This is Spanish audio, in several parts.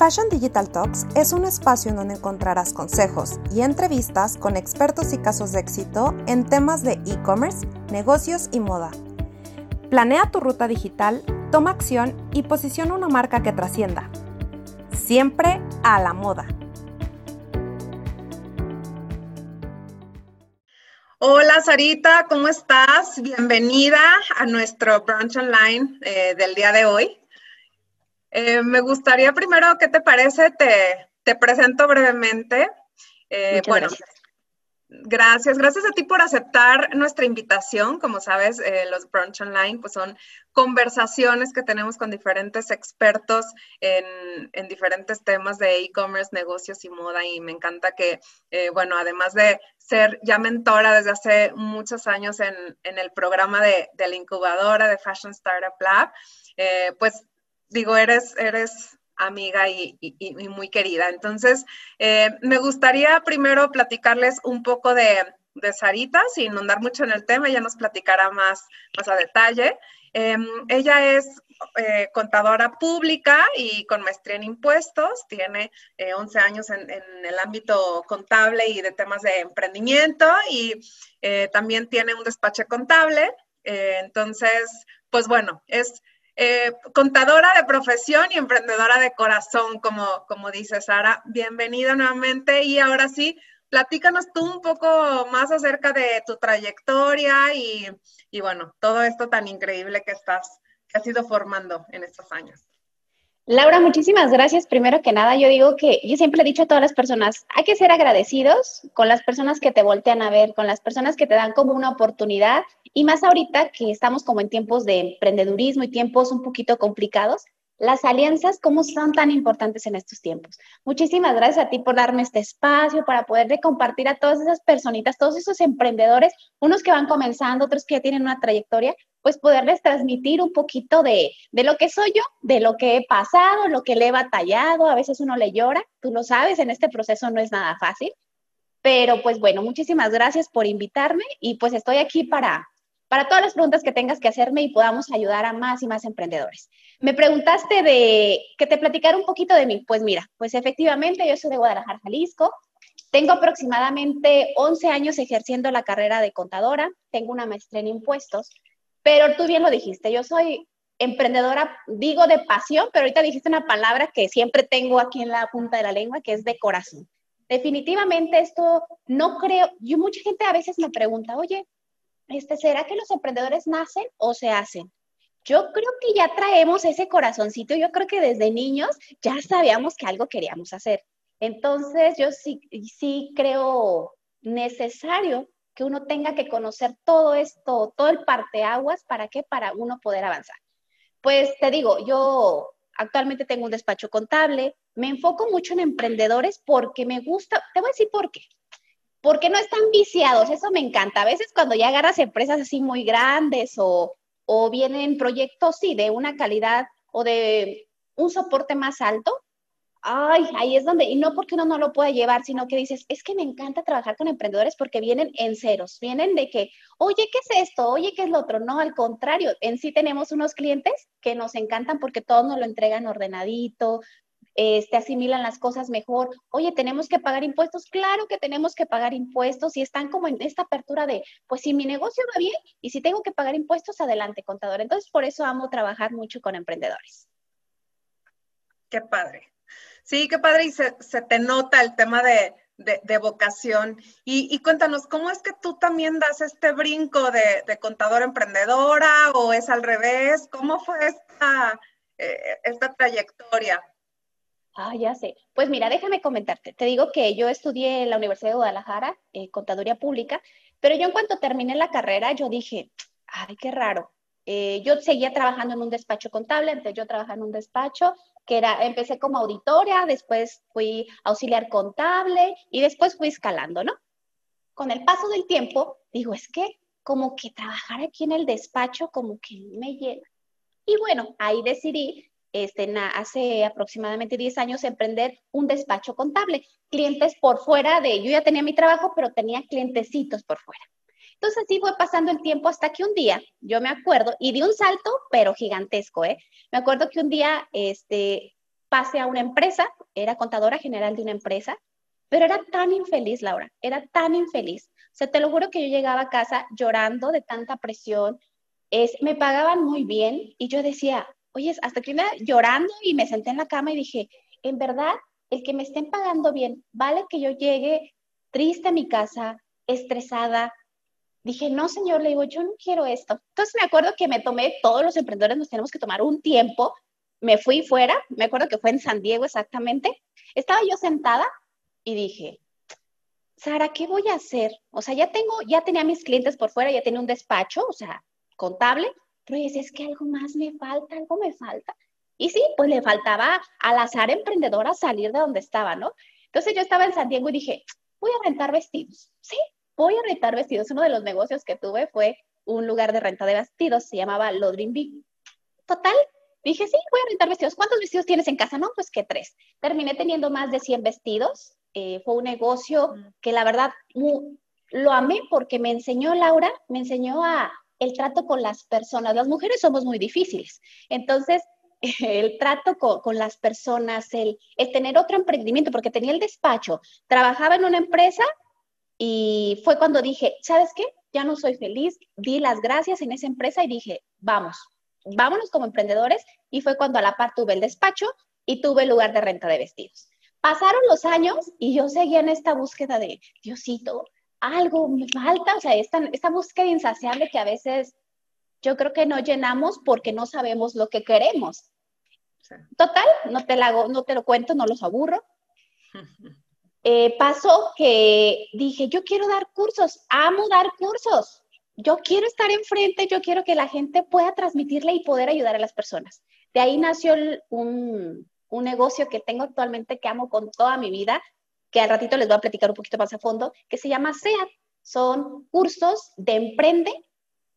Fashion Digital Talks es un espacio en donde encontrarás consejos y entrevistas con expertos y casos de éxito en temas de e-commerce, negocios y moda. Planea tu ruta digital, toma acción y posiciona una marca que trascienda. Siempre a la moda. Hola Sarita, ¿cómo estás? Bienvenida a nuestro brunch online eh, del día de hoy. Eh, me gustaría primero, ¿qué te parece? Te, presento brevemente. Eh, bueno, gracias. gracias. a ti por aceptar nuestra invitación. Como sabes, eh, los Brunch Online pues son conversaciones que tenemos con diferentes expertos en, diferentes temas de e-commerce, negocios y moda. Y me encanta que, bueno, además de ser ya mentora desde hace muchos años en, el programa de, de, la incubadora de Fashion Startup Lab, pues digo, eres, eres amiga y, muy querida. Entonces, eh, me gustaría primero platicarles un poco de, Sarita, sin inundar mucho en el tema, ella nos platicará más, más a detalle. Em, ella es eh, contadora pública y con maestría en impuestos, tiene 11 eh, años en, en, el ámbito contable y de temas de emprendimiento y también tiene un despacho contable. entonces, pues bueno, es eh, contadora de profesión y emprendedora de corazón, como, como dice Sara. Bienvenida nuevamente y ahora sí, platícanos tú un poco más acerca de tu trayectoria y, y bueno, todo esto tan increíble que estás, que has ido formando en estos años. Laura, muchísimas gracias. Primero que nada, yo digo que yo siempre he dicho a todas las personas, hay que ser agradecidos con las personas que te voltean a ver, con las personas que te dan como una oportunidad y más ahorita que estamos como en tiempos de emprendedurismo y tiempos un poquito complicados, las alianzas, ¿cómo son tan importantes en estos tiempos? Muchísimas gracias a ti por darme este espacio para poder compartir a todas esas personitas, todos esos emprendedores, unos que van comenzando, otros que ya tienen una trayectoria, pues poderles transmitir un poquito de, de lo que soy yo, de lo que he pasado, lo que le he batallado, a veces uno le llora, tú lo sabes, en este proceso no es nada fácil, pero pues bueno, muchísimas gracias por invitarme y pues estoy aquí para, para todas las preguntas que tengas que hacerme y podamos ayudar a más y más emprendedores. Me preguntaste de que te platicara un poquito de mí. Pues mira, pues efectivamente yo soy de Guadalajara, Jalisco. Tengo aproximadamente 11 años ejerciendo la carrera de contadora. Tengo una maestría en impuestos. Pero tú bien lo dijiste, yo soy emprendedora, digo de pasión, pero ahorita dijiste una palabra que siempre tengo aquí en la punta de la lengua, que es de corazón. Definitivamente esto no creo, yo mucha gente a veces me pregunta, oye, este, ¿será que los emprendedores nacen o se hacen? Yo creo que ya traemos ese corazoncito, yo creo que desde niños ya sabíamos que algo queríamos hacer. Entonces, yo sí, sí creo necesario que uno tenga que conocer todo esto, todo el parteaguas, ¿para qué? Para uno poder avanzar. Pues te digo, yo actualmente tengo un despacho contable, me enfoco mucho en emprendedores porque me gusta, te voy a decir por qué porque no están viciados, eso me encanta. A veces cuando ya agarras empresas así muy grandes o, o vienen proyectos, sí, de una calidad o de un soporte más alto, ay, ahí es donde, y no porque uno no lo pueda llevar, sino que dices, es que me encanta trabajar con emprendedores porque vienen en ceros, vienen de que, oye, ¿qué es esto? Oye, ¿qué es lo otro? No, al contrario, en sí tenemos unos clientes que nos encantan porque todos nos lo entregan ordenadito, este, asimilan las cosas mejor. Oye, tenemos que pagar impuestos. Claro que tenemos que pagar impuestos y están como en esta apertura de, pues si mi negocio va bien y si tengo que pagar impuestos, adelante, contador. Entonces, por eso amo trabajar mucho con emprendedores. Qué padre. Sí, qué padre. Y se, te nota el tema de, vocación. Y, cuéntanos, ¿cómo es que tú también das este brinco de, de contador emprendedora o es al revés? ¿Cómo fue esta, eh, esta trayectoria? Ah, ya sé. Pues mira, déjame comentarte. Te digo que yo estudié en la Universidad de Guadalajara, eh, Contaduría Pública, pero yo en cuanto terminé la carrera, yo dije, ay, qué raro. Eh, yo seguía trabajando en un despacho contable, entonces yo trabajaba en un despacho que era, empecé como auditoria, después fui auxiliar contable y después fui escalando, ¿no? Con el paso del tiempo, digo, es que como que trabajar aquí en el despacho como que me llena. Y bueno, ahí decidí este, hace aproximadamente 10 años emprender un despacho contable. Clientes por fuera de, yo ya tenía mi trabajo, pero tenía clientecitos por fuera. Entonces así fue pasando el tiempo hasta que un día, yo me acuerdo, y di un salto, pero gigantesco, ¿eh? Me acuerdo que un día, este, pasé a una empresa, era contadora general de una empresa, pero era tan infeliz, Laura, era tan infeliz. O sea, te lo juro que yo llegaba a casa llorando de tanta presión, es, me pagaban muy bien y yo decía, oye, hasta que iba llorando y me senté en la cama y dije, en verdad, el que me estén pagando bien, vale que yo llegue triste a mi casa, estresada. Dije, no, señor, le digo, yo no quiero esto. Entonces me acuerdo que me tomé, todos los emprendedores nos tenemos que tomar un tiempo. Me fui fuera, me acuerdo que fue en San Diego exactamente. Estaba yo sentada y dije, Sara, ¿qué voy a hacer? O sea, ya tengo, ya tenía mis clientes por fuera, ya tenía un despacho, o sea, contable, pero es que algo más me falta, algo me falta. Y sí, pues le faltaba al azar emprendedora salir de donde estaba, ¿no? Entonces yo estaba en San Diego y dije, voy a rentar vestidos. Sí, voy a rentar vestidos. Uno de los negocios que tuve fue un lugar de renta de vestidos, se llamaba Lodrin Total, dije, sí, voy a rentar vestidos. ¿Cuántos vestidos tienes en casa? No, pues que tres. Terminé teniendo más de 100 vestidos. Eh, fue un negocio que la verdad lo amé porque me enseñó Laura, me enseñó a el trato con las personas. Las mujeres somos muy difíciles. Entonces, el trato con, las personas, el, tener otro emprendimiento, porque tenía el despacho, trabajaba en una empresa y fue cuando dije, ¿sabes qué? Ya no soy feliz, di las gracias en esa empresa y dije, vamos, vámonos como emprendedores. Y fue cuando a la par tuve el despacho y tuve el lugar de renta de vestidos. Pasaron los años y yo seguía en esta búsqueda de, Diosito, algo me falta, o sea, esta, esta búsqueda insaciable que a veces yo creo que no llenamos porque no sabemos lo que queremos. Total, no te, la no te lo cuento, no los aburro. Eh, pasó que dije, yo quiero dar cursos, amo dar cursos, yo quiero estar enfrente, yo quiero que la gente pueda transmitirle y poder ayudar a las personas. De ahí nació un, un negocio que tengo actualmente que amo con toda mi vida, que al ratito les voy a platicar un poquito más a fondo, que se llama SEAT. Son cursos de emprende,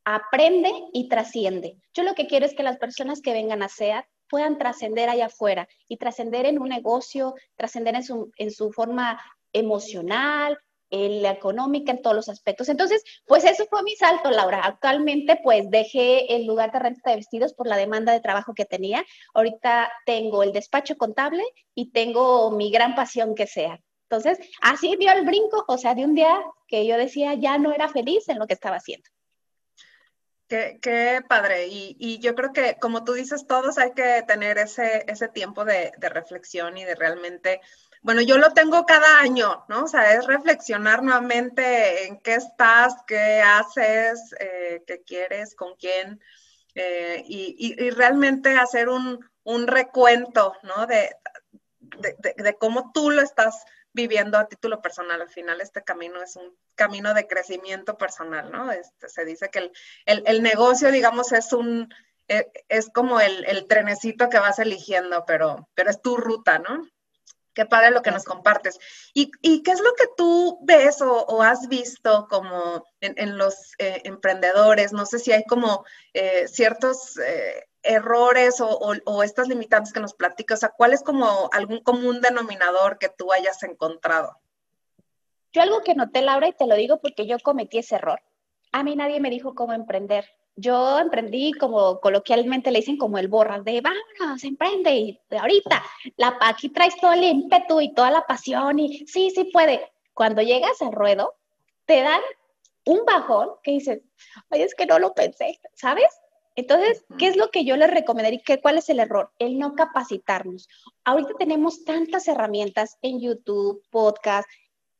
aprende y trasciende. Yo lo que quiero es que las personas que vengan a SEAT puedan trascender allá afuera y trascender en un negocio, trascender en su, en su forma emocional, en la económica, en todos los aspectos. Entonces, pues eso fue mi salto, Laura. Actualmente, pues dejé el lugar de renta de vestidos por la demanda de trabajo que tenía. Ahorita tengo el despacho contable y tengo mi gran pasión que sea. Entonces, así dio el brinco, o sea, de un día que yo decía ya no era feliz en lo que estaba haciendo. Qué, padre. Y, yo creo que, como tú dices, todos hay que tener ese, ese tiempo de, reflexión y de realmente, bueno, yo lo tengo cada año, ¿no? O sea, es reflexionar nuevamente en qué estás, qué haces, eh, qué quieres, con quién, eh, y, realmente hacer un, recuento, ¿no? De, de, cómo tú lo estás viviendo a título personal. Al final este camino es un camino de crecimiento personal, ¿no? Este, se dice que el, negocio, digamos, es un, e, es como el, trenecito que vas eligiendo, pero, pero es tu ruta, ¿no? Qué padre lo que nos compartes. ¿Y, qué es lo que tú ves o, has visto como en, los eh, emprendedores? No sé si hay como eh, ciertos eh, errores o, estas limitantes que nos platicas? O sea, ¿cuál es como algún común denominador que tú hayas encontrado? Yo algo que noté, Laura, y te lo digo porque yo cometí ese error. A mí nadie me dijo cómo emprender. Yo emprendí como coloquialmente le dicen como el borras de vámonos, emprende y ahorita la aquí traes todo el ímpetu y toda la pasión y sí, sí puede. Cuando llegas al ruedo, te dan un bajón que dices, oye, es que no lo pensé, ¿sabes? Entonces, ¿qué es lo que yo les recomendaría? ¿Qué, ¿Cuál es el error? El no capacitarnos. Ahorita tenemos tantas herramientas en YouTube, podcast,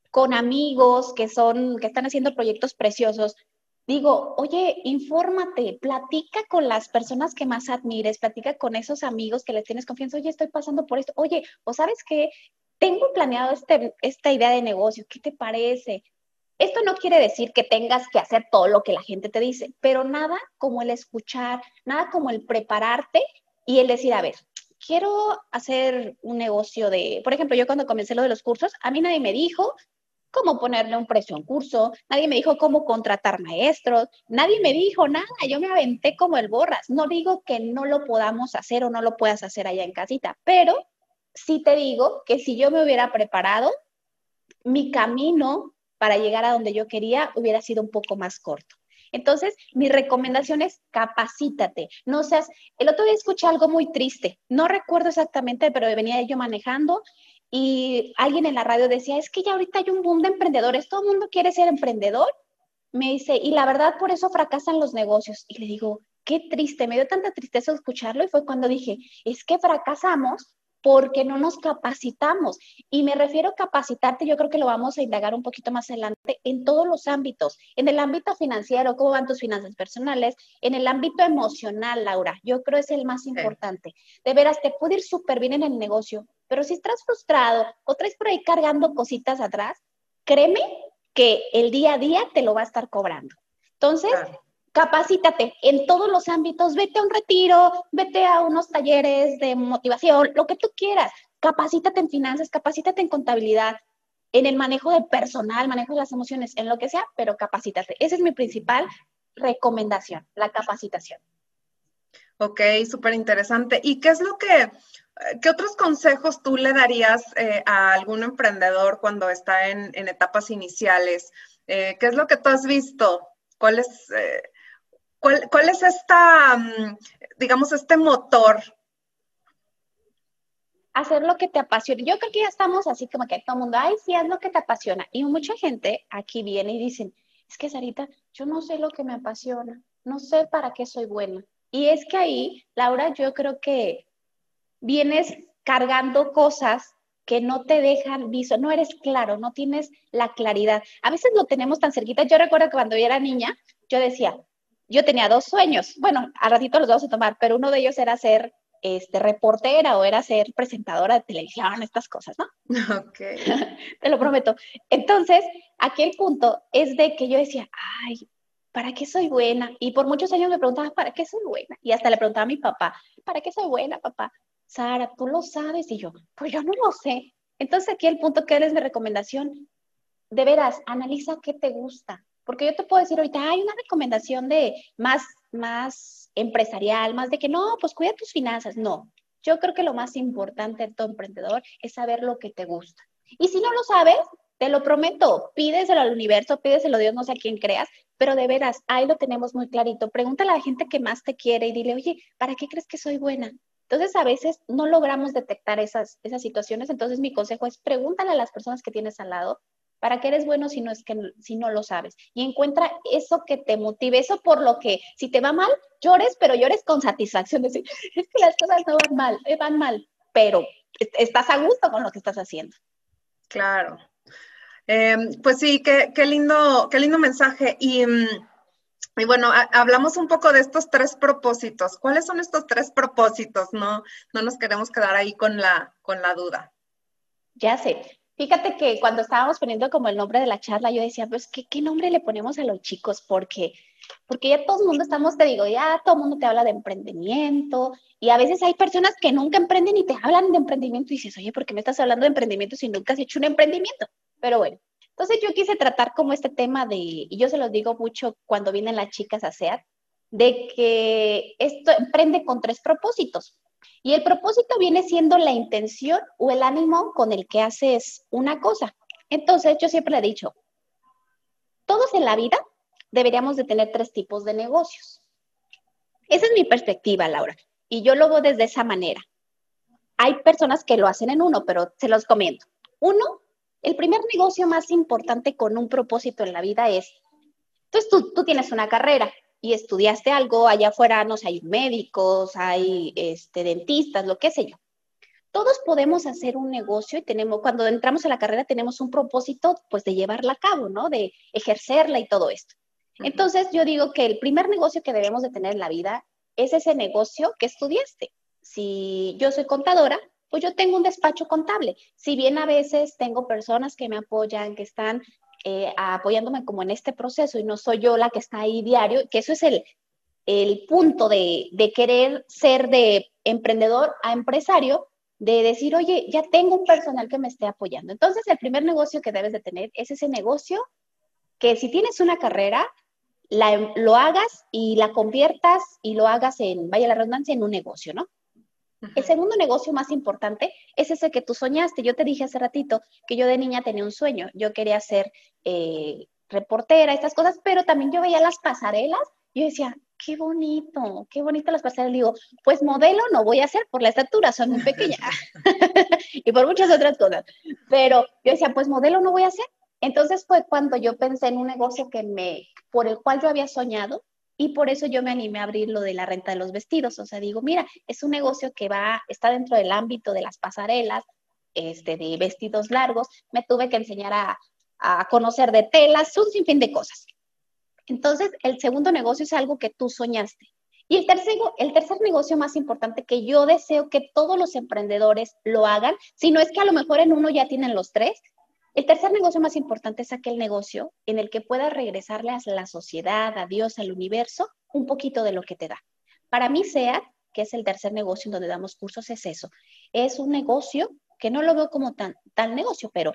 con amigos que son, que están haciendo proyectos preciosos. Digo, oye, infórmate, platica con las personas que más admires, platica con esos amigos que les tienes confianza. Oye, estoy pasando por esto. Oye, o sabes qué, tengo planeado este, esta idea de negocio. ¿Qué te parece? Esto no quiere decir que tengas que hacer todo lo que la gente te dice, pero nada como el escuchar, nada como el prepararte y el decir, a ver, quiero hacer un negocio de, por ejemplo, yo cuando comencé lo de los cursos, a mí nadie me dijo cómo ponerle un precio a un curso, nadie me dijo cómo contratar maestros, nadie me dijo nada, yo me aventé como el borras. No digo que no lo podamos hacer o no lo puedas hacer allá en casita, pero sí te digo que si yo me hubiera preparado, mi camino para llegar a donde yo quería hubiera sido un poco más corto. Entonces, mi recomendación es capacítate, no seas, el otro día escuché algo muy triste, no recuerdo exactamente, pero venía yo manejando y alguien en la radio decía, es que ya ahorita hay un boom de emprendedores, todo el mundo quiere ser emprendedor. Me dice, y la verdad por eso fracasan los negocios. Y le digo, qué triste, me dio tanta tristeza escucharlo y fue cuando dije, es que fracasamos porque no nos capacitamos. Y me refiero a capacitarte, yo creo que lo vamos a indagar un poquito más adelante en todos los ámbitos, en el ámbito financiero, cómo van tus finanzas personales, en el ámbito emocional, Laura, yo creo es el más importante. De veras, te puede ir súper bien en el negocio, pero si estás frustrado o traes por ahí cargando cositas atrás, créeme que el día a día te lo va a estar cobrando. Entonces, capacítate en todos los ámbitos, vete a un retiro, vete a unos talleres de motivación, lo que tú quieras, capacítate en finanzas, capacítate en contabilidad, en el manejo de personal, manejo de las emociones, en lo que sea, pero capacítate. Esa es mi principal recomendación, la capacitación. Ok, súper interesante. ¿Y qué es lo que, qué otros consejos tú le darías eh, a algún emprendedor cuando está en, etapas iniciales? Eh, ¿Qué es lo que tú has visto? ¿Cuál es, eh, ¿Cuál, es esta, mm, digamos, este motor? Hacer lo que te apasiona. Yo creo que ya estamos así como que todo el mundo, ay, sí, haz lo que te apasiona. Y mucha gente aquí viene y dicen, es que Sarita, yo no sé lo que me apasiona, no sé para qué soy buena. Y es que ahí, Laura, yo creo que vienes cargando cosas que no te dejan viso, no eres claro, no tienes la claridad. A veces lo tenemos tan cerquita. Yo recuerdo que cuando yo era niña, yo decía, yo tenía dos sueños. Bueno, a ratito los vamos a tomar, pero uno de ellos era ser este, reportera o era ser presentadora de televisión, estas cosas, ¿no? Ok. Te lo prometo. Entonces, aquí el punto es de que yo decía, ay, ¿para qué soy buena? Y por muchos años me preguntaba, ¿para qué soy buena? Y hasta le preguntaba a mi papá, ¿para qué soy buena, papá? Sara, tú lo sabes. Y yo, pues yo no lo sé. Entonces, aquí el punto que es mi recomendación, de veras, analiza qué te gusta, porque yo te puedo decir ahorita, hay una recomendación de más, más empresarial, más de que no, pues cuida tus finanzas. No, yo creo que lo más importante de todo emprendedor es saber lo que te gusta. Y si no lo sabes, te lo prometo, pídeselo al universo, pídeselo a Dios, no sé a quién creas, pero de veras, ahí lo tenemos muy clarito. Pregúntale a la gente que más te quiere y dile, oye, ¿para qué crees que soy buena? Entonces, a veces no logramos detectar esas, esas situaciones. Entonces, mi consejo es pregúntale a las personas que tienes al lado ¿Para qué eres bueno si no es que si no lo sabes? Y encuentra eso que te motive, eso por lo que si te va mal, llores, pero llores con satisfacción, decir, es que las cosas no van mal, eh, van mal, pero estás a gusto con lo que estás haciendo. Claro. Em, pues sí, qué, lindo, qué lindo mensaje. Y, mm, y bueno, hablamos un poco de estos tres propósitos. ¿Cuáles son estos tres propósitos? No, no nos queremos quedar ahí con la, con la duda. Ya sé. Fíjate que cuando estábamos poniendo como el nombre de la charla, yo decía, pues, ¿qué, qué nombre le ponemos a los chicos? Porque, porque ya todo el mundo estamos, te digo, ya todo el mundo te habla de emprendimiento y a veces hay personas que nunca emprenden y te hablan de emprendimiento y dices, oye, ¿por qué me estás hablando de emprendimiento si nunca has hecho un emprendimiento? Pero bueno, entonces yo quise tratar como este tema de, y yo se los digo mucho cuando vienen las chicas a SEAT, de que esto emprende con tres propósitos. Y el propósito viene siendo la intención o el ánimo con el que haces una cosa. Entonces, yo siempre le he dicho, todos en la vida deberíamos de tener tres tipos de negocios. Esa es mi perspectiva, Laura, y yo lo veo desde esa manera. Hay personas que lo hacen en uno, pero se los comento. Uno, el primer negocio más importante con un propósito en la vida es, entonces tú, tú tienes una carrera, y estudiaste algo, allá afuera, no sé, hay médicos, hay este, dentistas, lo que sé yo. Todos podemos hacer un negocio y tenemos, cuando entramos a la carrera tenemos un propósito, pues, de llevarla a cabo, ¿no? De ejercerla y todo esto. Entonces, yo digo que el primer negocio que debemos de tener en la vida es ese negocio que estudiaste. Si yo soy contadora, pues yo tengo un despacho contable. Si bien a veces tengo personas que me apoyan, que están eh, apoyándome como en este proceso y no soy yo la que está ahí diario, que eso es el, el punto de, de querer ser de emprendedor a empresario, de decir, oye, ya tengo un personal que me esté apoyando. Entonces, el primer negocio que debes de tener es ese negocio que si tienes una carrera, la, lo hagas y la conviertas y lo hagas en, vaya la redundancia, en un negocio, ¿no? El segundo negocio más importante es ese que tú soñaste. Yo te dije hace ratito que yo de niña tenía un sueño. Yo quería ser eh, reportera, estas cosas, pero también yo veía las pasarelas y yo decía, qué bonito, qué bonito las pasarelas. Digo, pues modelo no voy a hacer por la estatura, son muy pequeñas y por muchas otras cosas. Pero yo decía, pues modelo no voy a hacer. Entonces fue cuando yo pensé en un negocio que me, por el cual yo había soñado y por eso yo me animé a abrir lo de la renta de los vestidos. O sea, digo, mira, es un negocio que va, está dentro del ámbito de las pasarelas, este, de vestidos largos. Me tuve que enseñar a, a conocer de telas, un sinfín de cosas. Entonces, el segundo negocio es algo que tú soñaste. Y el tercer, el tercer negocio más importante que yo deseo que todos los emprendedores lo hagan, si no es que a lo mejor en uno ya tienen los tres, el tercer negocio más importante es aquel negocio en el que puedas regresarle a la sociedad, a Dios, al universo, un poquito de lo que te da. Para mí, SEAT, que es el tercer negocio en donde damos cursos, es eso. Es un negocio que no lo veo como tan, tal negocio, pero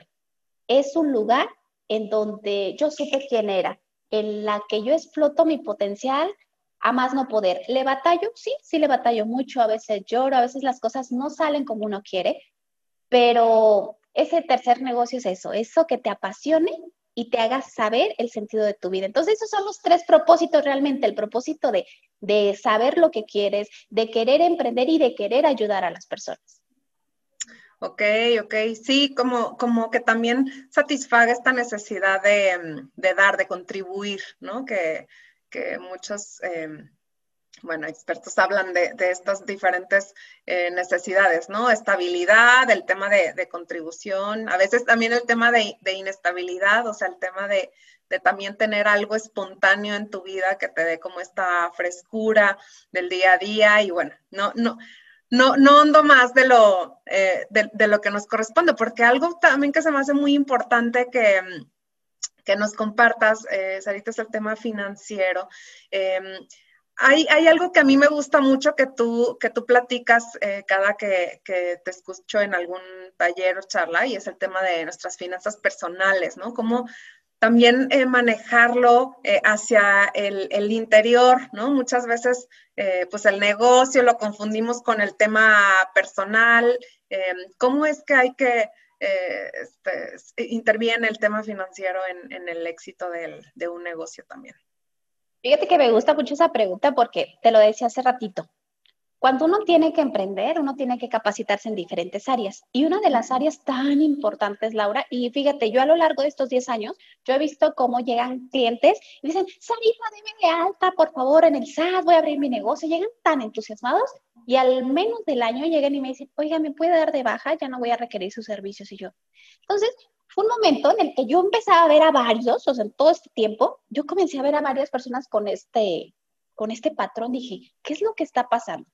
es un lugar en donde yo supe quién era, en la que yo exploto mi potencial a más no poder. ¿Le batallo? Sí, sí le batallo mucho, a veces lloro, a veces las cosas no salen como uno quiere, pero ese tercer negocio es eso, eso que te apasione y te haga saber el sentido de tu vida. Entonces, esos son los tres propósitos realmente, el propósito de, de saber lo que quieres, de querer emprender y de querer ayudar a las personas. Ok, ok, sí, como, como que también satisfaga esta necesidad de, mm, dar, de contribuir, ¿no? Que, muchos, em, bueno, expertos hablan de, estas diferentes eh, necesidades, ¿no? Estabilidad, el tema de, contribución, a veces también el tema de, inestabilidad, o sea, el tema de, también tener algo espontáneo en tu vida que te dé como esta frescura del día a día y bueno, no, no, no, no ando más de lo, eh, de, lo que nos corresponde, porque algo también que se me hace muy importante que, que nos compartas, eh, Sarita, es el tema financiero. Em, hay, hay, algo que a mí me gusta mucho que tú, que tú platicas eh, cada que, que, te escucho en algún taller o charla, y es el tema de nuestras finanzas personales, ¿no? Cómo también eh, manejarlo eh, hacia el, interior, ¿no? Muchas veces, eh, pues el negocio lo confundimos con el tema personal. ¿Cómo es que hay que este, interviene el tema financiero en, el éxito de un negocio también? Fíjate que me gusta mucho esa pregunta porque te lo decía hace ratito. Cuando uno tiene que emprender, uno tiene que capacitarse en diferentes áreas. Y una de las áreas tan importantes, Laura, y fíjate, yo a lo largo de estos 10 años, yo he visto cómo llegan clientes y dicen, Sarita, dime de alta, por favor, en el SAT, voy a abrir mi negocio. Llegan tan entusiasmados y al menos del año llegan y me dicen, oiga, ¿me puede dar de baja? Ya no voy a requerir sus servicios. Y yo, entonces, fue un momento en el que yo empezaba a ver a varios, o sea, en todo este tiempo, yo comencé a ver a varias personas con este, con este patrón. Dije, ¿qué es lo que está pasando?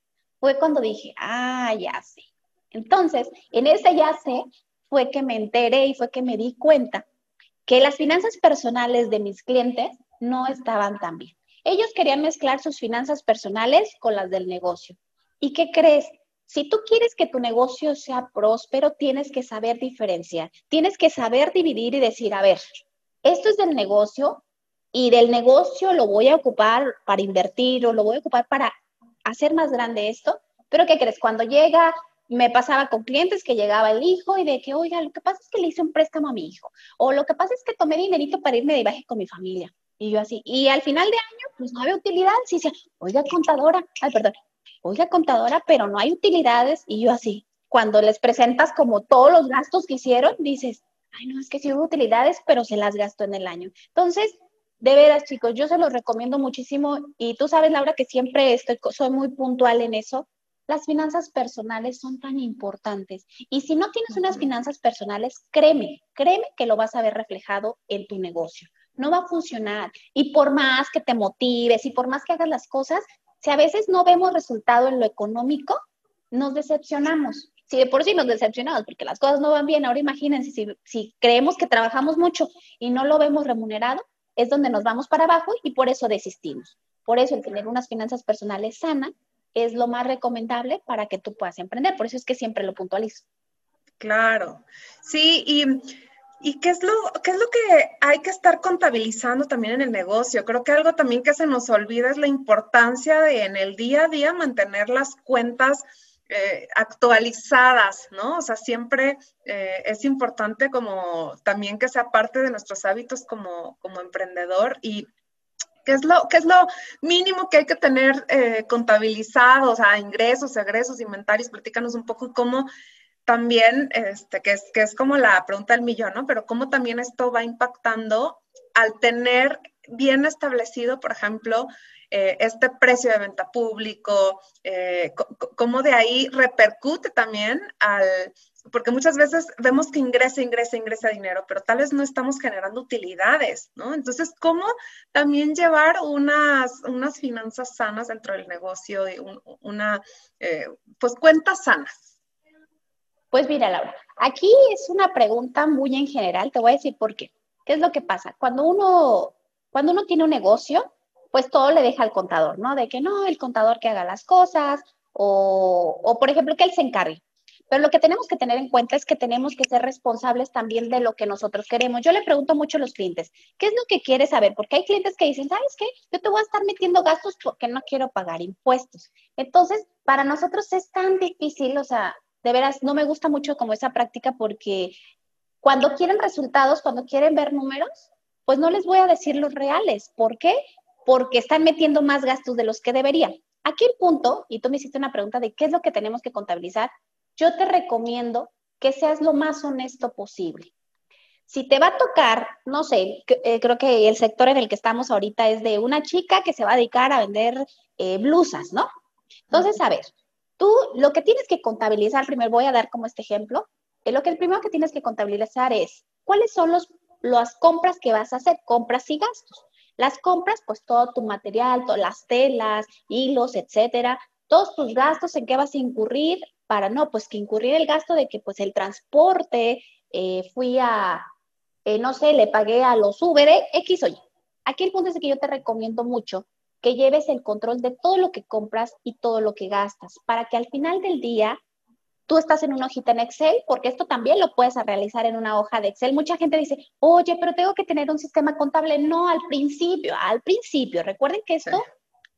fue cuando dije, ah, ya sé. Entonces, en ese ya sé fue que me enteré y fue que me di cuenta que las finanzas personales de mis clientes no estaban tan bien. Ellos querían mezclar sus finanzas personales con las del negocio. ¿Y qué crees? Si tú quieres que tu negocio sea próspero, tienes que saber diferenciar, tienes que saber dividir y decir, a ver, esto es del negocio y del negocio lo voy a ocupar para invertir o lo voy a ocupar para hacer más grande esto, pero ¿qué crees? Cuando llega, me pasaba con clientes que llegaba el hijo y de que, oiga, lo que pasa es que le hice un préstamo a mi hijo, o lo que pasa es que tomé dinerito para irme de viaje con mi familia. Y yo así, y al final de año, pues no había utilidades. Y decía, oiga, contadora, ay, perdón, oiga, contadora, pero no hay utilidades. Y yo así, cuando les presentas como todos los gastos que hicieron, dices, ay, no, es que sí hubo utilidades, pero se las gastó en el año. Entonces, de veras, chicos, yo se los recomiendo muchísimo y tú sabes, Laura, que siempre estoy, soy muy puntual en eso. Las finanzas personales son tan importantes y si no tienes unas finanzas personales, créeme, créeme que lo vas a ver reflejado en tu negocio. No va a funcionar y por más que te motives y por más que hagas las cosas, si a veces no vemos resultado en lo económico, nos decepcionamos. Si de por sí nos decepcionamos porque las cosas no van bien, ahora imagínense si, creemos que trabajamos mucho y no lo vemos remunerado, es donde nos vamos para abajo y por eso desistimos. Por eso el tener unas finanzas personales sanas es lo más recomendable para que tú puedas emprender. Por eso es que siempre lo puntualizo. Claro, sí, y, y qué, es lo, qué es lo que hay que estar contabilizando también en el negocio. Creo que algo también que se nos olvida es la importancia de en el día a día mantener las cuentas eh, actualizadas, ¿no? O sea, siempre eh, es importante como también que sea parte de nuestros hábitos como, como emprendedor y ¿Qué es, lo, qué es lo mínimo que hay que tener eh, contabilizado? O sea, ingresos, egresos, inventarios. Platícanos un poco cómo también, este, que, es, que es como la pregunta del millón, ¿no? Pero cómo también esto va impactando al tener bien establecido, por ejemplo, eh, este precio de venta público, eh, cómo de ahí repercute también al, porque muchas veces vemos que ingresa, ingresa, ingresa dinero, pero tal vez no estamos generando utilidades, ¿no? Entonces, ¿cómo también llevar unas, unas finanzas sanas dentro del negocio y una, eh, pues, cuentas sanas? Pues mira, Laura, aquí es una pregunta muy en general, te voy a decir por qué. ¿Qué es lo que pasa? Cuando uno, cuando uno tiene un negocio, pues todo le deja al contador, ¿no? De que no, el contador que haga las cosas o, o, por ejemplo, que él se encargue. Pero lo que tenemos que tener en cuenta es que tenemos que ser responsables también de lo que nosotros queremos. Yo le pregunto mucho a los clientes, ¿qué es lo que quieres saber? Porque hay clientes que dicen, ¿sabes qué? Yo te voy a estar metiendo gastos porque no quiero pagar impuestos. Entonces, para nosotros es tan difícil, o sea, de veras, no me gusta mucho como esa práctica porque cuando quieren resultados, cuando quieren ver números, pues no les voy a decir los reales. ¿Por qué? porque están metiendo más gastos de los que deberían. Aquí el punto, y tú me hiciste una pregunta de qué es lo que tenemos que contabilizar, yo te recomiendo que seas lo más honesto posible. Si te va a tocar, no sé, eh, creo que el sector en el que estamos ahorita es de una chica que se va a dedicar a vender eh, blusas, ¿no? Entonces, a ver, tú lo que tienes que contabilizar, primero voy a dar como este ejemplo, eh, lo que el primero que tienes que contabilizar es cuáles son los, las compras que vas a hacer, compras y gastos. Las compras, pues todo tu material, todas las telas, hilos, etcétera, todos tus gastos en qué vas a incurrir para no, pues que incurrir el gasto de que pues el transporte, eh, fui a, eh, no sé, le pagué a los Uber, X o Y. Aquí el punto es que yo te recomiendo mucho que lleves el control de todo lo que compras y todo lo que gastas, para que al final del día tú estás en una hojita en Excel, porque esto también lo puedes realizar en una hoja de Excel. Mucha gente dice, oye, pero tengo que tener un sistema contable. No, al principio, al principio. Recuerden que esto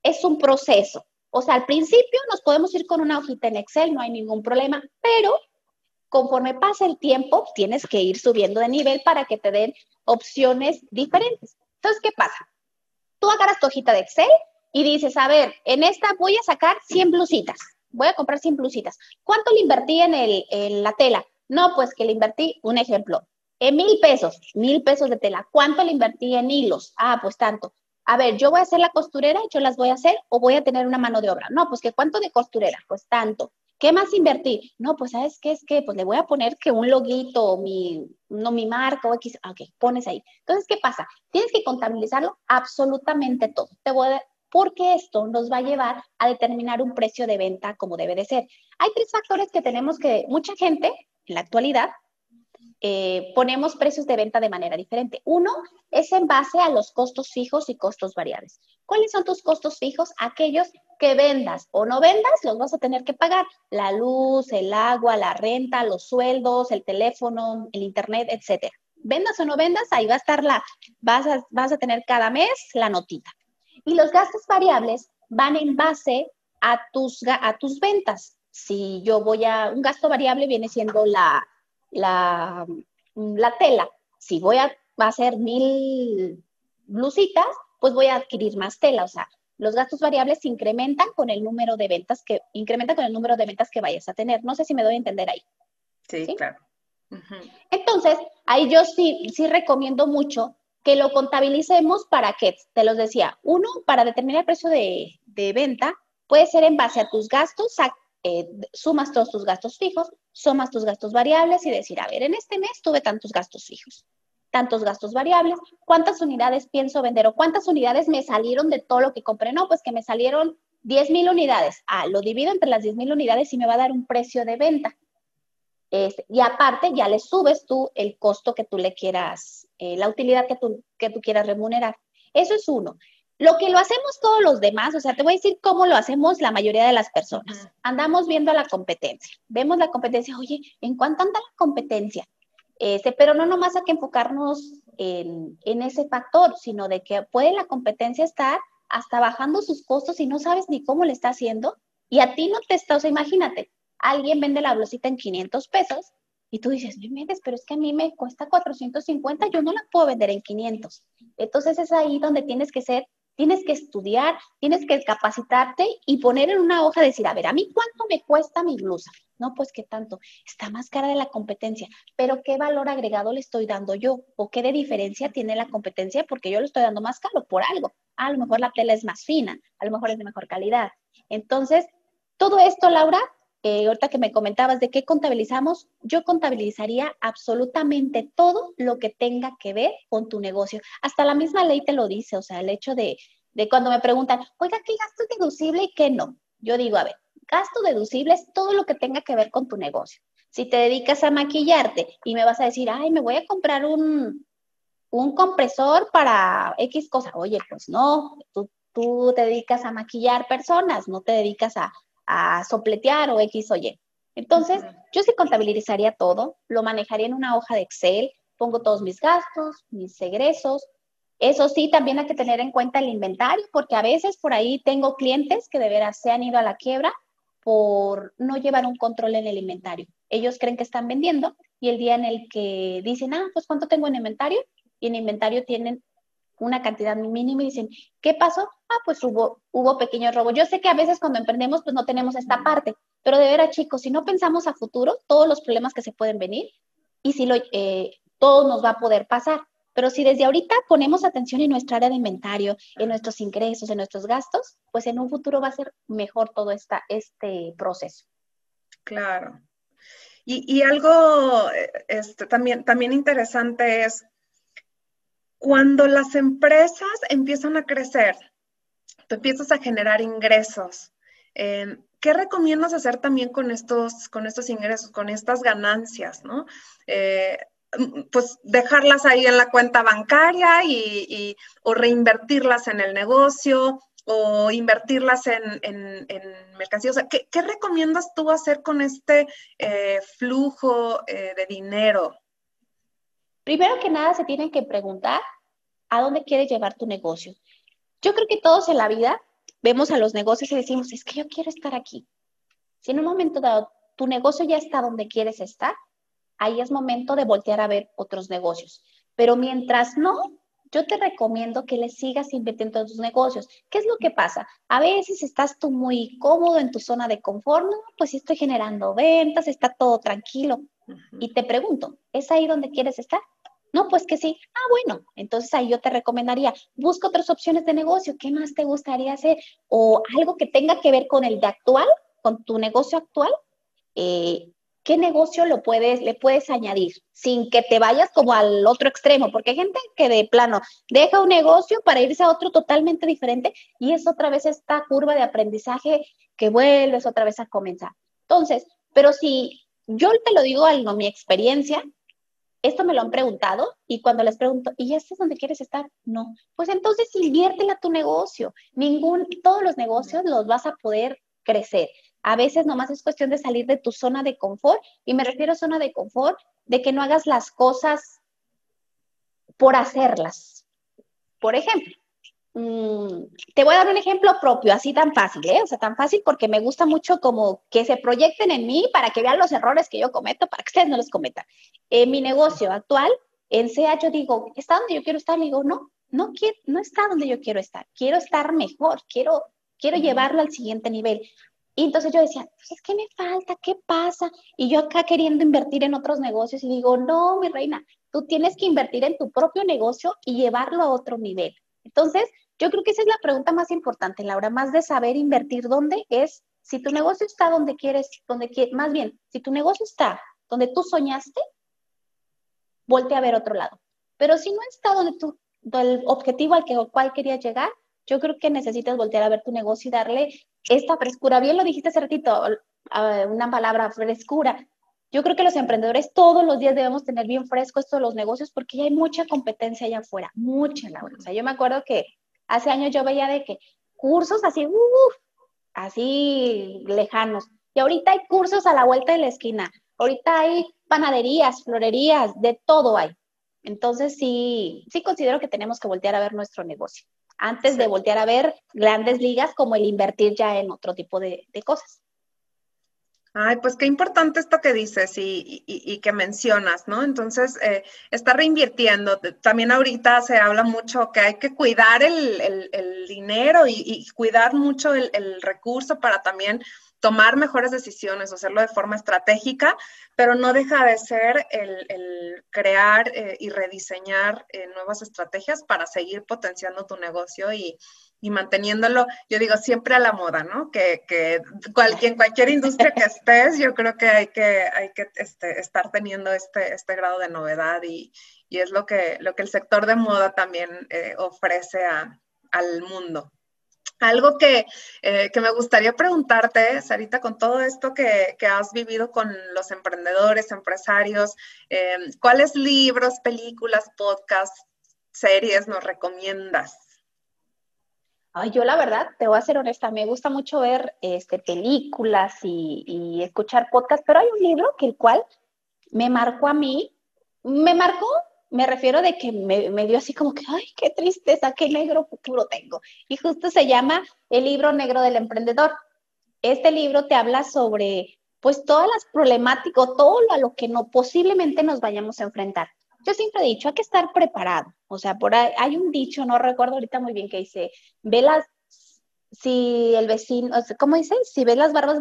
es un proceso. O sea, al principio nos podemos ir con una hojita en Excel, no hay ningún problema, pero conforme pasa el tiempo, tienes que ir subiendo de nivel para que te den opciones diferentes. Entonces, ¿qué pasa? Tú agarras tu hojita de Excel y dices, a ver, en esta voy a sacar 100 blusitas voy a comprar 100 blusitas. ¿Cuánto le invertí en, el, en la tela? No, pues que le invertí, un ejemplo, en mil pesos, mil pesos de tela. ¿Cuánto le invertí en hilos? Ah, pues tanto. A ver, yo voy a hacer la costurera, yo las voy a hacer o voy a tener una mano de obra. No, pues que cuánto de costurera, pues tanto. ¿Qué más invertí? No, pues sabes qué es que, pues le voy a poner que un loguito, mi, no mi marca o X, ok, pones ahí. Entonces, ¿qué pasa? Tienes que contabilizarlo absolutamente todo. Te voy a, porque esto nos va a llevar a determinar un precio de venta como debe de ser. Hay tres factores que tenemos que, mucha gente en la actualidad, eh, ponemos precios de venta de manera diferente. Uno es en base a los costos fijos y costos variables. ¿Cuáles son tus costos fijos? Aquellos que vendas o no vendas, los vas a tener que pagar. La luz, el agua, la renta, los sueldos, el teléfono, el internet, etcétera. Vendas o no vendas, ahí va a estar la, vas a, vas a tener cada mes la notita. Y los gastos variables van en base a tus, a tus ventas. Si yo voy a, un gasto variable viene siendo la, la, la tela. Si voy a, hacer mil blusitas, pues voy a adquirir más tela. O sea, los gastos variables incrementan con el número de ventas que, incrementan con el número de ventas que vayas a tener. No sé si me doy a entender ahí. Sí, claro. Entonces, ahí yo sí, sí recomiendo mucho que lo contabilicemos para qué, te los decía, uno, para determinar el precio de, venta, puede ser en base a tus gastos, eh, sumas todos tus gastos fijos, sumas tus gastos variables y decir, a ver, en este mes tuve tantos gastos fijos, tantos gastos variables, cuántas unidades pienso vender o cuántas unidades me salieron de todo lo que compré. No, pues que me salieron 10 mil unidades. Ah, lo divido entre las 10 mil unidades y me va a dar un precio de venta. Este, y aparte ya le subes tú el costo que tú le quieras, eh, la utilidad que tú, que tú quieras remunerar. Eso es uno. Lo que lo hacemos todos los demás, o sea, te voy a decir cómo lo hacemos la mayoría de las personas. Andamos viendo la competencia. Vemos la competencia, oye, ¿en cuánto anda la competencia? Este, pero no nomás hay que enfocarnos en, en ese factor, sino de que puede la competencia estar hasta bajando sus costos y no sabes ni cómo le está haciendo y a ti no te está, o sea, imagínate, alguien vende la blusita en 500 pesos y tú dices, no me pero es que a mí me cuesta 450, yo no la puedo vender en 500. Entonces es ahí donde tienes que ser, tienes que estudiar, tienes que capacitarte y poner en una hoja, decir, a ver, ¿a mí cuánto me cuesta mi blusa? No, pues qué tanto, está más cara de la competencia, pero ¿qué valor agregado le estoy dando yo? ¿O qué de diferencia tiene la competencia? Porque yo le estoy dando más caro por algo. a lo mejor la tela es más fina, a lo mejor es de mejor calidad. Entonces, todo esto, Laura, eh, ahorita que me comentabas de qué contabilizamos, yo contabilizaría absolutamente todo lo que tenga que ver con tu negocio. Hasta la misma ley te lo dice, o sea, el hecho de, de cuando me preguntan, oiga, ¿qué gasto es deducible y qué no? Yo digo, a ver, gasto deducible es todo lo que tenga que ver con tu negocio. Si te dedicas a maquillarte y me vas a decir, ay, me voy a comprar un, un compresor para X cosa, oye, pues no, tú, tú te dedicas a maquillar personas, no te dedicas a, a sopletear o X o Y. Entonces, yo sí contabilizaría todo, lo manejaría en una hoja de Excel, pongo todos mis gastos, mis egresos. Eso sí, también hay que tener en cuenta el inventario, porque a veces por ahí tengo clientes que de veras se han ido a la quiebra por no llevar un control en el inventario. Ellos creen que están vendiendo y el día en el que dicen, ah, pues ¿cuánto tengo en inventario? Y en inventario tienen una cantidad mínima y dicen, ¿qué pasó? Ah, pues hubo, hubo pequeños robos. Yo sé que a veces cuando emprendemos pues no tenemos esta parte, pero de veras chicos, si no pensamos a futuro, todos los problemas que se pueden venir y si lo, eh, todo nos va a poder pasar. Pero si desde ahorita ponemos atención en nuestra área de inventario, en nuestros ingresos, en nuestros gastos, pues en un futuro va a ser mejor todo esta, este proceso. Claro. Y, algo este, también, también interesante es cuando las empresas empiezan a crecer, tú empiezas a generar ingresos. Em, ¿Qué recomiendas hacer también con estos, con estos ingresos, con estas ganancias? ¿no? Eh, pues dejarlas ahí en la cuenta bancaria y, o reinvertirlas en el negocio o invertirlas en, en, mercancías. ¿qué, recomiendas tú hacer con este eh, flujo eh, de dinero? Primero que nada se tienen que preguntar a dónde quieres llevar tu negocio. Yo creo que todos en la vida vemos a los negocios y decimos, es que yo quiero estar aquí. Si en un momento dado tu negocio ya está donde quieres estar, ahí es momento de voltear a ver otros negocios. Pero mientras no, yo te recomiendo que le sigas invirtiendo en tus negocios. ¿Qué es lo que pasa? A veces estás tú muy cómodo en tu zona de confort, no, pues estoy generando ventas, está todo tranquilo. Y te pregunto, ¿es ahí donde quieres estar? No, pues que sí. Ah, bueno, entonces ahí yo te recomendaría, busca otras opciones de negocio. ¿Qué más te gustaría hacer? O algo que tenga que ver con el de actual, con tu negocio actual. Eh, ¿Qué negocio lo puedes, le puedes añadir sin que te vayas como al otro extremo? Porque hay gente que de plano deja un negocio para irse a otro totalmente diferente y es otra vez esta curva de aprendizaje que vuelves otra vez a comenzar. Entonces, pero si yo te lo digo a mi experiencia, esto me lo han preguntado y cuando les pregunto, ¿y este es donde quieres estar? No. Pues entonces inviértela a tu negocio. Ningún, todos los negocios los vas a poder crecer. A veces nomás es cuestión de salir de tu zona de confort y me refiero a zona de confort de que no hagas las cosas por hacerlas. Por ejemplo, Mm, te voy a dar un ejemplo propio, así tan fácil, ¿eh? O sea, tan fácil porque me gusta mucho como que se proyecten en mí para que vean los errores que yo cometo, para que ustedes no los cometan. En mi negocio actual, en SEA, yo digo, ¿está donde yo quiero estar? Le digo, no, no, quiero, no está donde yo quiero estar, quiero estar mejor, quiero, quiero llevarlo al siguiente nivel. Y entonces yo decía, pues ¿qué me falta? ¿Qué pasa? Y yo acá queriendo invertir en otros negocios y digo, no, mi reina, tú tienes que invertir en tu propio negocio y llevarlo a otro nivel. Entonces, yo creo que esa es la pregunta más importante, Laura, más de saber invertir dónde es, si tu negocio está donde quieres, donde más bien, si tu negocio está donde tú soñaste, voltea a ver otro lado. Pero si no está donde tú, el objetivo al que, cual querías llegar, yo creo que necesitas voltear a ver tu negocio y darle esta frescura. Bien lo dijiste hace ratito, una palabra, frescura. Yo creo que los emprendedores todos los días debemos tener bien fresco esto de los negocios porque ya hay mucha competencia allá afuera, mucha, Laura. O sea, yo me acuerdo que Hace años yo veía de que cursos así, así lejanos. Y ahorita hay cursos a la vuelta de la esquina. Ahorita hay panaderías, florerías, de todo hay. Entonces sí, sí considero que tenemos que voltear a ver nuestro negocio antes de voltear a ver grandes ligas como el invertir ya en otro tipo de, de cosas. Ay, pues qué importante esto que dices y, que mencionas, ¿no? Entonces, eh, está reinvirtiendo. También ahorita se habla mucho que hay que cuidar el, dinero y, cuidar mucho el, recurso para también tomar mejores decisiones hacerlo de forma estratégica, pero no deja de ser el, crear eh, y rediseñar eh, nuevas estrategias para seguir potenciando tu negocio y, y manteniéndolo, yo digo, siempre a la moda, ¿no? Que, que cualquier, en cualquier industria que estés, yo creo que hay que, hay que este, estar teniendo este, este grado de novedad y, y, es lo que, lo que el sector de moda también eh, ofrece a, al mundo. Algo que, eh, que, me gustaría preguntarte, Sarita, con todo esto que, que has vivido con los emprendedores, empresarios, eh, ¿cuáles libros, películas, podcasts, series nos recomiendas? Ay, yo la verdad, te voy a ser honesta, me gusta mucho ver este, películas y, escuchar podcasts, pero hay un libro que el cual me marcó a mí, me marcó, me refiero de que me, me, dio así como que, ay, qué tristeza, qué negro futuro tengo. Y justo se llama El libro negro del emprendedor. Este libro te habla sobre, pues, todas las problemáticas, todo lo a lo que no posiblemente nos vayamos a enfrentar yo siempre he dicho, hay que estar preparado. O sea, por ahí hay un dicho, no recuerdo ahorita muy bien, que dice, ve las, si el vecino, ¿cómo dice? Si ves las barbas,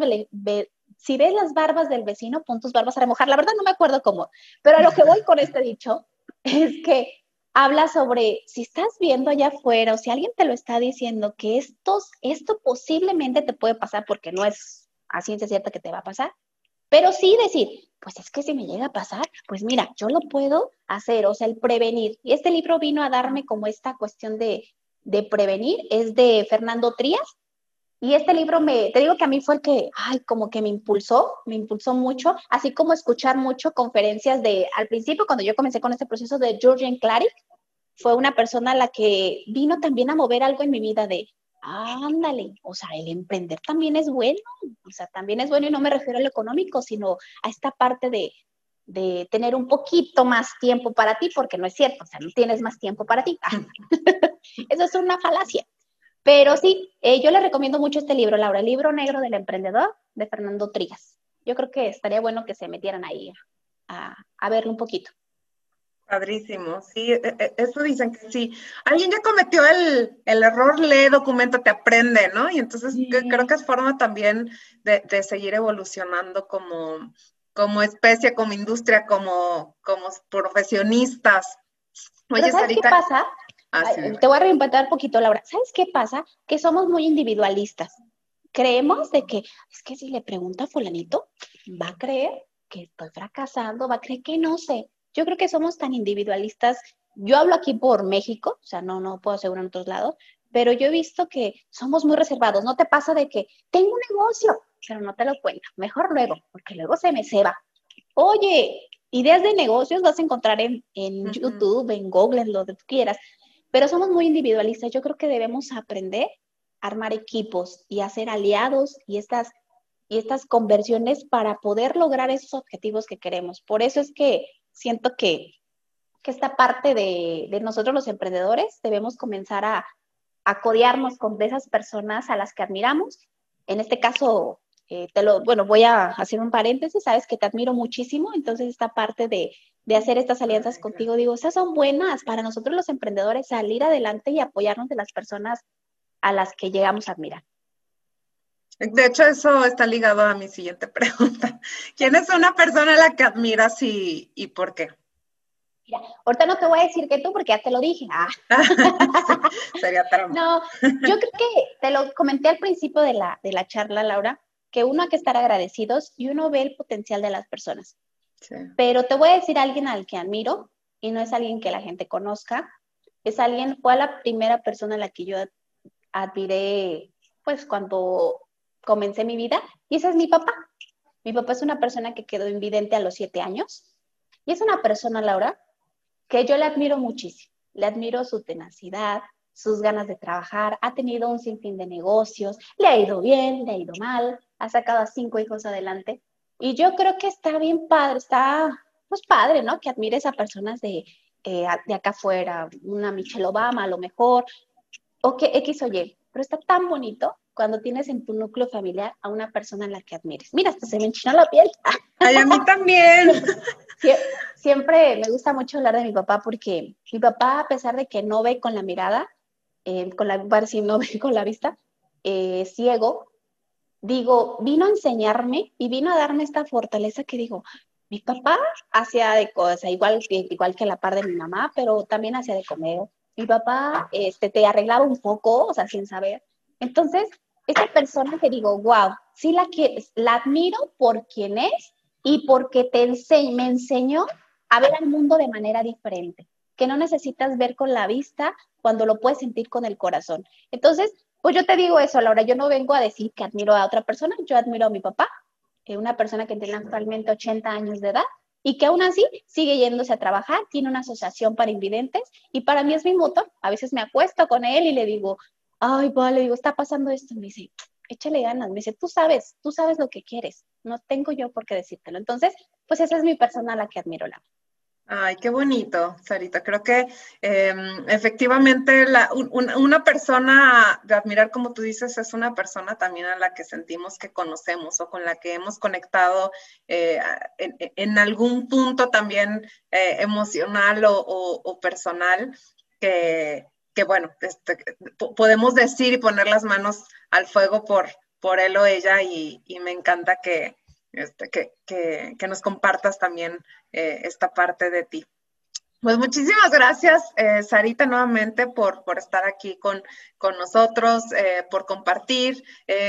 si ves las barbas del vecino, pon tus barbas a remojar. La verdad no me acuerdo cómo, pero a lo que voy con este dicho es que habla sobre si estás viendo allá afuera o si alguien te lo está diciendo que estos, esto posiblemente te puede pasar porque no es a ciencia cierta que te va a pasar, pero sí decir, pues es que si me llega a pasar, pues mira, yo lo puedo hacer, o sea, el prevenir. Y este libro vino a darme como esta cuestión de, de prevenir, es de Fernando Trías. Y este libro me, te digo que a mí fue el que, ay, como que me impulsó, me impulsó mucho, así como escuchar mucho conferencias de, al principio cuando yo comencé con este proceso de Georgian Clarick, fue una persona a la que vino también a mover algo en mi vida de, ándale, o sea, el emprender también es bueno, o sea, también es bueno y no me refiero a lo económico, sino a esta parte de, de tener un poquito más tiempo para ti, porque no es cierto, o sea, no tienes más tiempo para ti. Eso es una falacia. Pero sí, eh, yo le recomiendo mucho este libro, Laura, el libro negro del emprendedor de Fernando Trías. Yo creo que estaría bueno que se metieran ahí a, a verlo un poquito. Padrísimo, sí, e, e, eso dicen que sí. Alguien ya cometió el, error, lee, documento, te aprende, ¿no? Y entonces creo que es forma también de, seguir evolucionando como, como especie, como industria, como, como profesionistas. Oye, ¿sabes qué pasa? Ah, te voy a reempatar un poquito, Laura. ¿Sabes qué pasa? Que somos muy individualistas. Creemos de que, es que si le pregunta a fulanito, va a creer que estoy fracasando, va a creer que no sé yo creo que somos tan individualistas. Yo hablo aquí por México, o sea, no, no puedo asegurar en otros lados, pero yo he visto que somos muy reservados. No te pasa de que tengo un negocio, pero no te lo cuento. Mejor luego, porque luego se me ceba. Oye, ideas de negocios vas a encontrar en, en YouTube, en Google, en lo que tú quieras, pero somos muy individualistas. Yo creo que debemos aprender a armar equipos y hacer aliados y estas, y estas conversiones para poder lograr esos objetivos que queremos. Por eso es que siento que, esta parte de, nosotros los emprendedores debemos comenzar a, a codearnos con esas personas a las que admiramos. En este caso, eh, te lo, bueno, voy a hacer un paréntesis, sabes que te admiro muchísimo, entonces esta parte de, de hacer estas alianzas contigo, digo, esas son buenas para nosotros los emprendedores, salir adelante y apoyarnos de las personas a las que llegamos a admirar. De hecho, eso está ligado a mi siguiente pregunta. ¿Quién es una persona a la que admiras y, y por qué? Mira, ahorita no te voy a decir que tú, porque ya te lo dije. Ah. Sería trampa. No, yo creo que te lo comenté al principio de la, de la charla, Laura, que uno hay que estar agradecidos y uno ve el potencial de las personas. Sí. Pero te voy a decir a alguien al que admiro, y no es alguien que la gente conozca, es alguien, fue la primera persona a la que yo admiré, pues cuando comencé mi vida y ese es mi papá. Mi papá es una persona que quedó invidente a los siete años y es una persona, Laura, que yo le admiro muchísimo. Le admiro su tenacidad, sus ganas de trabajar, ha tenido un sinfín de negocios, le ha ido bien, le ha ido mal, ha sacado a cinco hijos adelante. Y yo creo que está bien padre, está pues padre, ¿no? Que admires a personas de, eh, de acá afuera, una Michelle Obama a lo mejor, o que X o Y, pero está tan bonito cuando tienes en tu núcleo familiar a una persona en la que admires. Mira, hasta se me enchinó la piel. Ay, a mí también. siempre me gusta mucho hablar de mi papá porque mi papá, a pesar de que no ve con la mirada, eh, con la, si no ve con la vista, eh, ciego, digo, vino a enseñarme y vino a darme esta fortaleza que digo, mi papá hacía de cosas, igual, igual que la par de mi mamá, pero también hacía de comer. Mi papá este, te arreglaba un poco, o sea, sin saber. Entonces, esa persona que digo, wow, sí la, la admiro por quien es y porque te me enseñó a ver al mundo de manera diferente, que no necesitas ver con la vista cuando lo puedes sentir con el corazón. Entonces, pues yo te digo eso, Laura, yo no vengo a decir que admiro a otra persona, yo admiro a mi papá, eh, una persona que tiene actualmente 80 años de edad y que aún así sigue yéndose a trabajar, tiene una asociación para invidentes y para mí es mi motor. A veces me acuesto con él y le digo, ay, vale, digo, está pasando esto. Me dice, échale ganas. Me dice, tú sabes, tú sabes lo que quieres. No tengo yo por qué decírtelo. Entonces, pues esa es mi persona a la que admiro, la. Ay, qué bonito, Sarita. Creo que em, efectivamente una persona de admirar, como tú dices, es una persona también a la que sentimos que conocemos o con la que hemos conectado eh, en, algún punto también eh, emocional o, personal que, que bueno, este, podemos decir y poner las manos al fuego por, por él o ella y, me encanta que, este, que, nos compartas también eh, esta parte de ti. Pues muchísimas gracias, eh, Sarita, nuevamente por, por estar aquí con, con nosotros, eh, por compartir.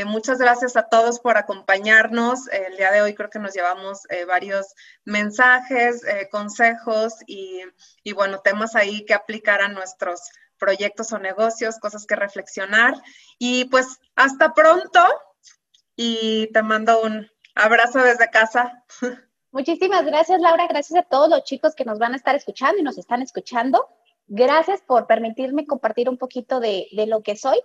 muchas gracias a todos por acompañarnos. El día de hoy creo que nos llevamos varios mensajes, consejos y, y, bueno, temas ahí que aplicar a nuestros proyectos o negocios, cosas que reflexionar. Y pues hasta pronto y te mando un abrazo desde casa. Muchísimas gracias, Laura. Gracias a todos los chicos que nos van a estar escuchando y nos están escuchando. Gracias por permitirme compartir un poquito de, lo que soy.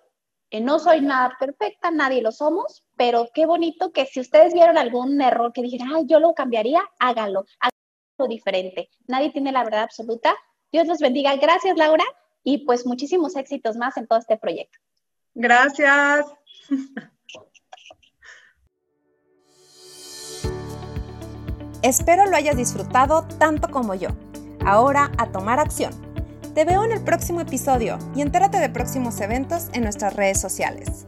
Eh, no soy nada perfecta, nadie lo somos, pero qué bonito que si ustedes vieron algún error que dijeran, ay, yo lo cambiaría, háganlo, háganlo diferente. Nadie tiene la verdad absoluta. Dios los bendiga. Gracias, Laura y pues muchísimos éxitos más en todo este proyecto. Gracias. Espero lo hayas disfrutado tanto como yo. Ahora a tomar acción. Te veo en el próximo episodio y entérate de próximos eventos en nuestras redes sociales.